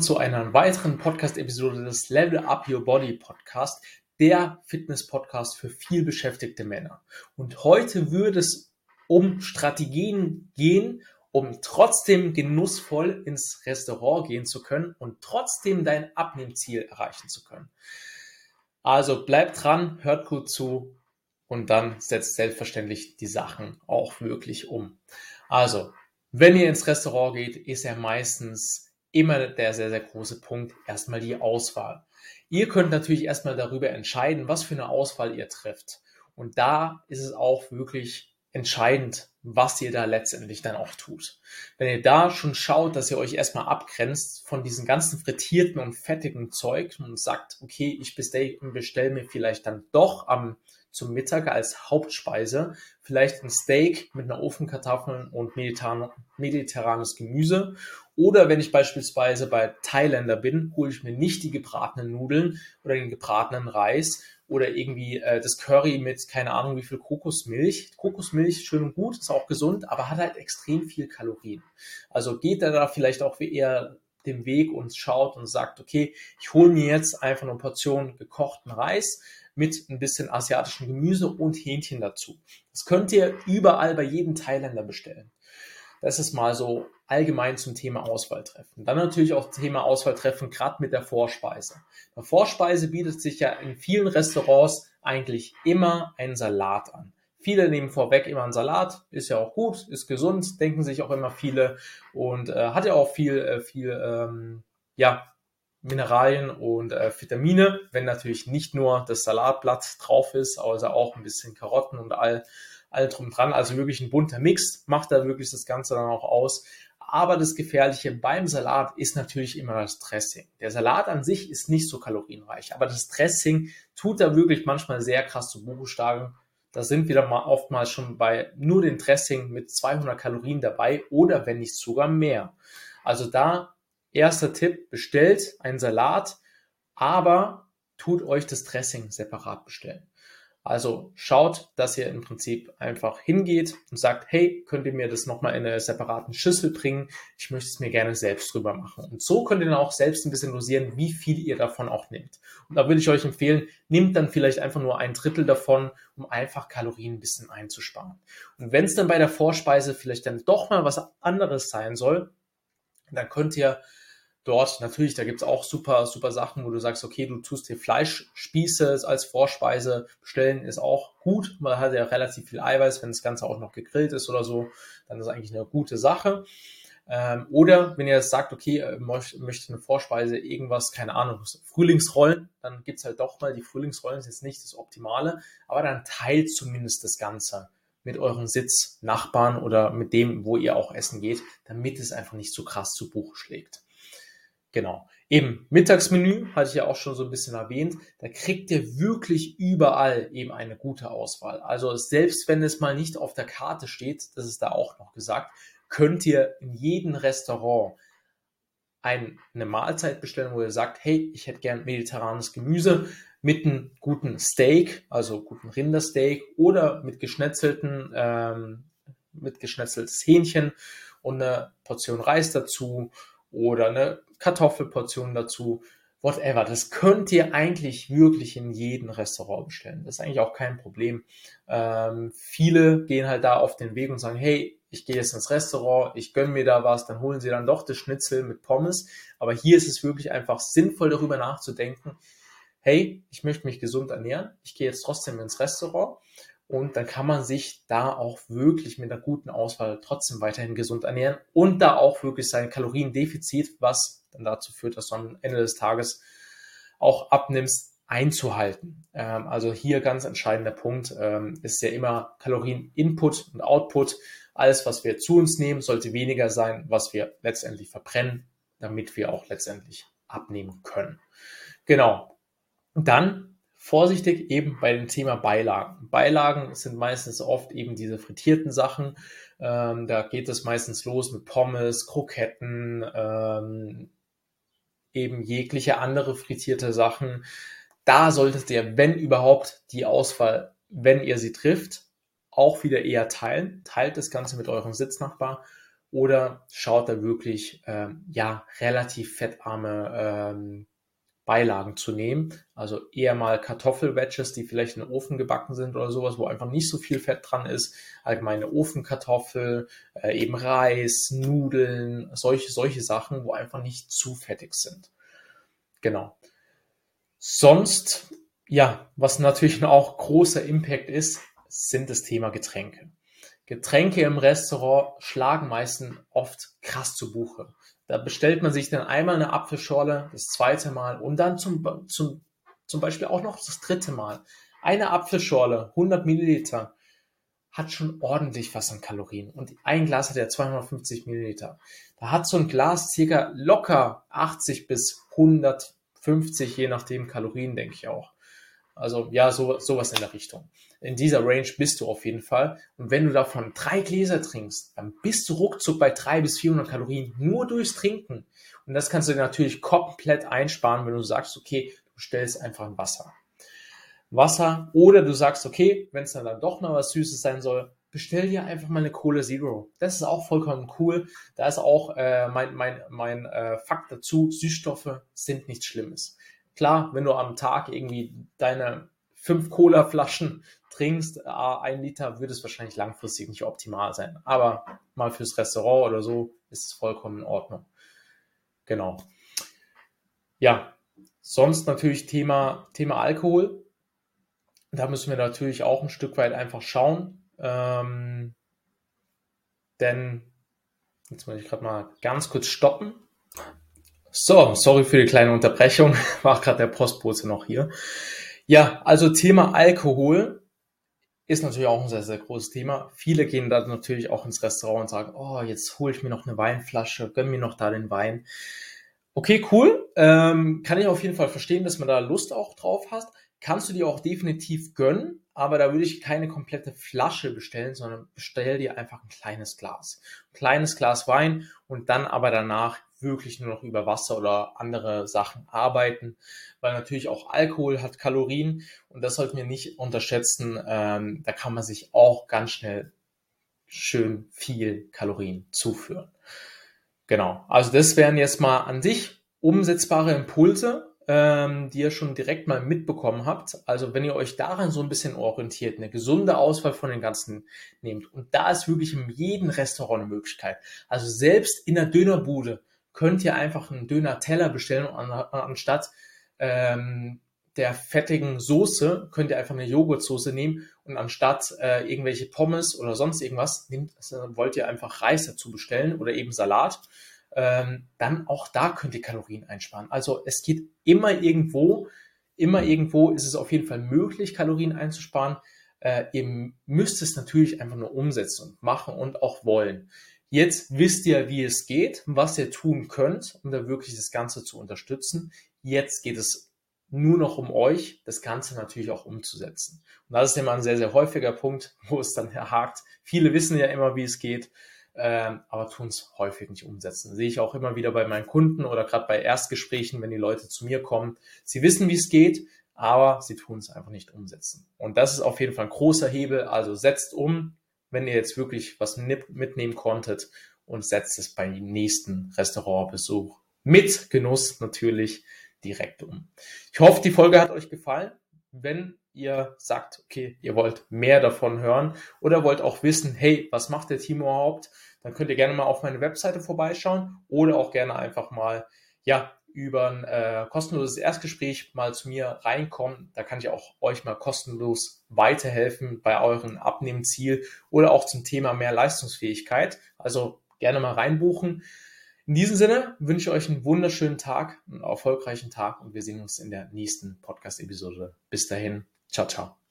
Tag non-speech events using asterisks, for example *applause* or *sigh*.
zu einer weiteren Podcast-Episode des Level Up Your Body Podcast, der Fitness-Podcast für viel beschäftigte Männer. Und heute würde es um Strategien gehen, um trotzdem genussvoll ins Restaurant gehen zu können und trotzdem dein Abnehmziel erreichen zu können. Also bleibt dran, hört gut zu und dann setzt selbstverständlich die Sachen auch wirklich um. Also, wenn ihr ins Restaurant geht, ist ja meistens immer der sehr, sehr große Punkt erstmal die Auswahl. Ihr könnt natürlich erstmal darüber entscheiden, was für eine Auswahl ihr trifft. Und da ist es auch wirklich entscheidend, was ihr da letztendlich dann auch tut. Wenn ihr da schon schaut, dass ihr euch erstmal abgrenzt von diesen ganzen frittierten und fettigen Zeug und sagt, okay, ich bestelle bestell mir vielleicht dann doch am zum Mittag als Hauptspeise vielleicht ein Steak mit einer Ofenkartoffeln und mediterranes Gemüse. Oder wenn ich beispielsweise bei Thailänder bin, hole ich mir nicht die gebratenen Nudeln oder den gebratenen Reis oder irgendwie äh, das Curry mit keine Ahnung wie viel Kokosmilch. Kokosmilch schön und gut, ist auch gesund, aber hat halt extrem viel Kalorien. Also geht da vielleicht auch eher den Weg und schaut und sagt, okay, ich hole mir jetzt einfach eine Portion gekochten Reis mit ein bisschen asiatischem Gemüse und Hähnchen dazu. Das könnt ihr überall bei jedem Thailänder bestellen. Das ist mal so allgemein zum Thema Auswahl treffen. Dann natürlich auch Thema Auswahl treffen, gerade mit der Vorspeise. Bei Vorspeise bietet sich ja in vielen Restaurants eigentlich immer ein Salat an. Viele nehmen vorweg immer einen Salat, ist ja auch gut, ist gesund, denken sich auch immer viele und äh, hat ja auch viel, äh, viel ähm, ja, Mineralien und äh, Vitamine, wenn natürlich nicht nur das Salatblatt drauf ist, also auch ein bisschen Karotten und all, all drum dran. Also wirklich ein bunter Mix macht da wirklich das Ganze dann auch aus. Aber das Gefährliche beim Salat ist natürlich immer das Dressing. Der Salat an sich ist nicht so kalorienreich, aber das Dressing tut da wirklich manchmal sehr krass zu Buche schlagen. Da sind wir dann mal oftmals schon bei nur dem Dressing mit 200 Kalorien dabei oder wenn nicht sogar mehr. Also da Erster Tipp, bestellt einen Salat, aber tut euch das Dressing separat bestellen. Also schaut, dass ihr im Prinzip einfach hingeht und sagt, hey, könnt ihr mir das nochmal in einer separaten Schüssel bringen? Ich möchte es mir gerne selbst drüber machen. Und so könnt ihr dann auch selbst ein bisschen dosieren, wie viel ihr davon auch nehmt. Und da würde ich euch empfehlen, nehmt dann vielleicht einfach nur ein Drittel davon, um einfach Kalorien ein bisschen einzusparen. Und wenn es dann bei der Vorspeise vielleicht dann doch mal was anderes sein soll, dann könnt ihr dort natürlich, da gibt's auch super, super Sachen, wo du sagst, okay, du tust dir Fleischspieße als Vorspeise bestellen, ist auch gut. Man hat ja relativ viel Eiweiß, wenn das Ganze auch noch gegrillt ist oder so, dann ist eigentlich eine gute Sache. Ähm, oder wenn ihr sagt, okay, äh, möchte eine Vorspeise irgendwas, keine Ahnung, Frühlingsrollen, dann gibt's halt doch mal die Frühlingsrollen, ist jetzt nicht das Optimale, aber dann teilt zumindest das Ganze mit euren Sitznachbarn oder mit dem, wo ihr auch essen geht, damit es einfach nicht so krass zu Buche schlägt. Genau. Eben Mittagsmenü, hatte ich ja auch schon so ein bisschen erwähnt, da kriegt ihr wirklich überall eben eine gute Auswahl. Also selbst wenn es mal nicht auf der Karte steht, das ist da auch noch gesagt, könnt ihr in jedem Restaurant eine Mahlzeit bestellen, wo ihr sagt, hey, ich hätte gern mediterranes Gemüse mit einem guten Steak, also guten Rindersteak oder mit geschnetzelten, ähm, mit geschnetzeltes Hähnchen und eine Portion Reis dazu oder eine Kartoffelportion dazu, whatever. Das könnt ihr eigentlich wirklich in jedem Restaurant bestellen. Das ist eigentlich auch kein Problem. Ähm, viele gehen halt da auf den Weg und sagen, hey, ich gehe jetzt ins Restaurant, ich gönne mir da was, dann holen sie dann doch das Schnitzel mit Pommes. Aber hier ist es wirklich einfach sinnvoll, darüber nachzudenken, hey, ich möchte mich gesund ernähren, ich gehe jetzt trotzdem ins Restaurant und dann kann man sich da auch wirklich mit einer guten Auswahl trotzdem weiterhin gesund ernähren und da auch wirklich sein Kaloriendefizit, was dann dazu führt, dass du am Ende des Tages auch abnimmst, einzuhalten. Ähm, also hier ganz entscheidender Punkt ähm, ist ja immer Kalorien-Input und Output. Alles, was wir zu uns nehmen, sollte weniger sein, was wir letztendlich verbrennen, damit wir auch letztendlich abnehmen können. Genau. Und dann vorsichtig eben bei dem Thema Beilagen. Beilagen sind meistens oft eben diese frittierten Sachen. Ähm, da geht es meistens los mit Pommes, Kroketten, ähm, eben jegliche andere frittierte Sachen. Da solltet ihr, wenn überhaupt, die Auswahl, wenn ihr sie trifft, auch wieder eher teilen. Teilt das Ganze mit eurem Sitznachbar oder schaut da wirklich ähm, ja relativ fettarme ähm, Beilagen zu nehmen. Also eher mal Kartoffelwedges, die vielleicht in den Ofen gebacken sind oder sowas, wo einfach nicht so viel Fett dran ist. Allgemeine Ofenkartoffel, äh, eben Reis, Nudeln, solche, solche Sachen, wo einfach nicht zu fettig sind. Genau. Sonst, ja, was natürlich *laughs* auch großer Impact ist, sind das Thema Getränke. Getränke im Restaurant schlagen meistens oft krass zu Buche. Da bestellt man sich dann einmal eine Apfelschorle, das zweite Mal und dann zum, zum, zum Beispiel auch noch das dritte Mal. Eine Apfelschorle, 100 Milliliter, hat schon ordentlich was an Kalorien. Und ein Glas hat ja 250 Milliliter. Da hat so ein Glas circa locker 80 bis 150, je nachdem Kalorien, denke ich auch. Also ja, so, sowas in der Richtung. In dieser Range bist du auf jeden Fall. Und wenn du davon drei Gläser trinkst, dann bist du ruckzuck bei drei bis 400 Kalorien nur durchs Trinken. Und das kannst du natürlich komplett einsparen, wenn du sagst, okay, du stellst einfach ein Wasser. Wasser oder du sagst, okay, wenn es dann, dann doch mal was Süßes sein soll, bestell dir einfach mal eine Cola Zero. Das ist auch vollkommen cool. Da ist auch äh, mein, mein, mein äh, Fakt dazu, Süßstoffe sind nichts Schlimmes. Klar, wenn du am Tag irgendwie deine fünf Cola-Flaschen trinkst, äh, ein Liter, würde es wahrscheinlich langfristig nicht optimal sein. Aber mal fürs Restaurant oder so ist es vollkommen in Ordnung. Genau. Ja, sonst natürlich Thema, Thema Alkohol. Da müssen wir natürlich auch ein Stück weit einfach schauen. Ähm, denn, jetzt muss ich gerade mal ganz kurz stoppen. So, sorry für die kleine Unterbrechung. *laughs* War gerade der Postbote noch hier. Ja, also Thema Alkohol ist natürlich auch ein sehr, sehr großes Thema. Viele gehen da natürlich auch ins Restaurant und sagen, oh, jetzt hole ich mir noch eine Weinflasche, gönn mir noch da den Wein. Okay, cool. Ähm, kann ich auf jeden Fall verstehen, dass man da Lust auch drauf hat. Kannst du dir auch definitiv gönnen, aber da würde ich keine komplette Flasche bestellen, sondern bestell dir einfach ein kleines Glas. Ein kleines Glas Wein und dann aber danach wirklich nur noch über Wasser oder andere Sachen arbeiten, weil natürlich auch Alkohol hat Kalorien und das sollten wir nicht unterschätzen. Ähm, da kann man sich auch ganz schnell schön viel Kalorien zuführen. Genau, also das wären jetzt mal an sich umsetzbare Impulse, ähm, die ihr schon direkt mal mitbekommen habt. Also wenn ihr euch daran so ein bisschen orientiert, eine gesunde Auswahl von den ganzen nehmt und da ist wirklich in jedem Restaurant eine Möglichkeit. Also selbst in der Dönerbude könnt ihr einfach einen Döner-Teller bestellen an, anstatt ähm, der fettigen Soße könnt ihr einfach eine Joghurtsoße nehmen und anstatt äh, irgendwelche Pommes oder sonst irgendwas nehmt, also wollt ihr einfach Reis dazu bestellen oder eben Salat. Ähm, dann auch da könnt ihr Kalorien einsparen. Also es geht immer irgendwo, immer irgendwo ist es auf jeden Fall möglich, Kalorien einzusparen. Äh, ihr müsst es natürlich einfach nur umsetzen und machen und auch wollen. Jetzt wisst ihr, wie es geht, was ihr tun könnt, um da wirklich das Ganze zu unterstützen. Jetzt geht es nur noch um euch, das Ganze natürlich auch umzusetzen. Und das ist immer ein sehr, sehr häufiger Punkt, *laughs* wo es dann hakt. Viele wissen ja immer, wie es geht, ähm, aber tun es häufig nicht umsetzen. Das sehe ich auch immer wieder bei meinen Kunden oder gerade bei Erstgesprächen, wenn die Leute zu mir kommen. Sie wissen, wie es geht, aber sie tun es einfach nicht umsetzen. Und das ist auf jeden Fall ein großer Hebel. Also setzt um, wenn ihr jetzt wirklich was mitnehmen konntet und setzt es beim nächsten Restaurantbesuch mit Genuss natürlich direkt um. Ich hoffe, die Folge hat euch gefallen. Wenn ihr sagt, okay, ihr wollt mehr davon hören oder wollt auch wissen, hey, was macht der Timo überhaupt, dann könnt ihr gerne mal auf meine Webseite vorbeischauen oder auch gerne einfach mal, ja, über ein äh, kostenloses Erstgespräch mal zu mir reinkommen. Da kann ich auch euch mal kostenlos weiterhelfen bei euren Abnehmziel oder auch zum Thema mehr Leistungsfähigkeit. Also gerne mal reinbuchen. In diesem Sinne wünsche ich euch einen wunderschönen Tag, einen erfolgreichen Tag und wir sehen uns in der nächsten Podcast-Episode. Bis dahin, ciao, ciao.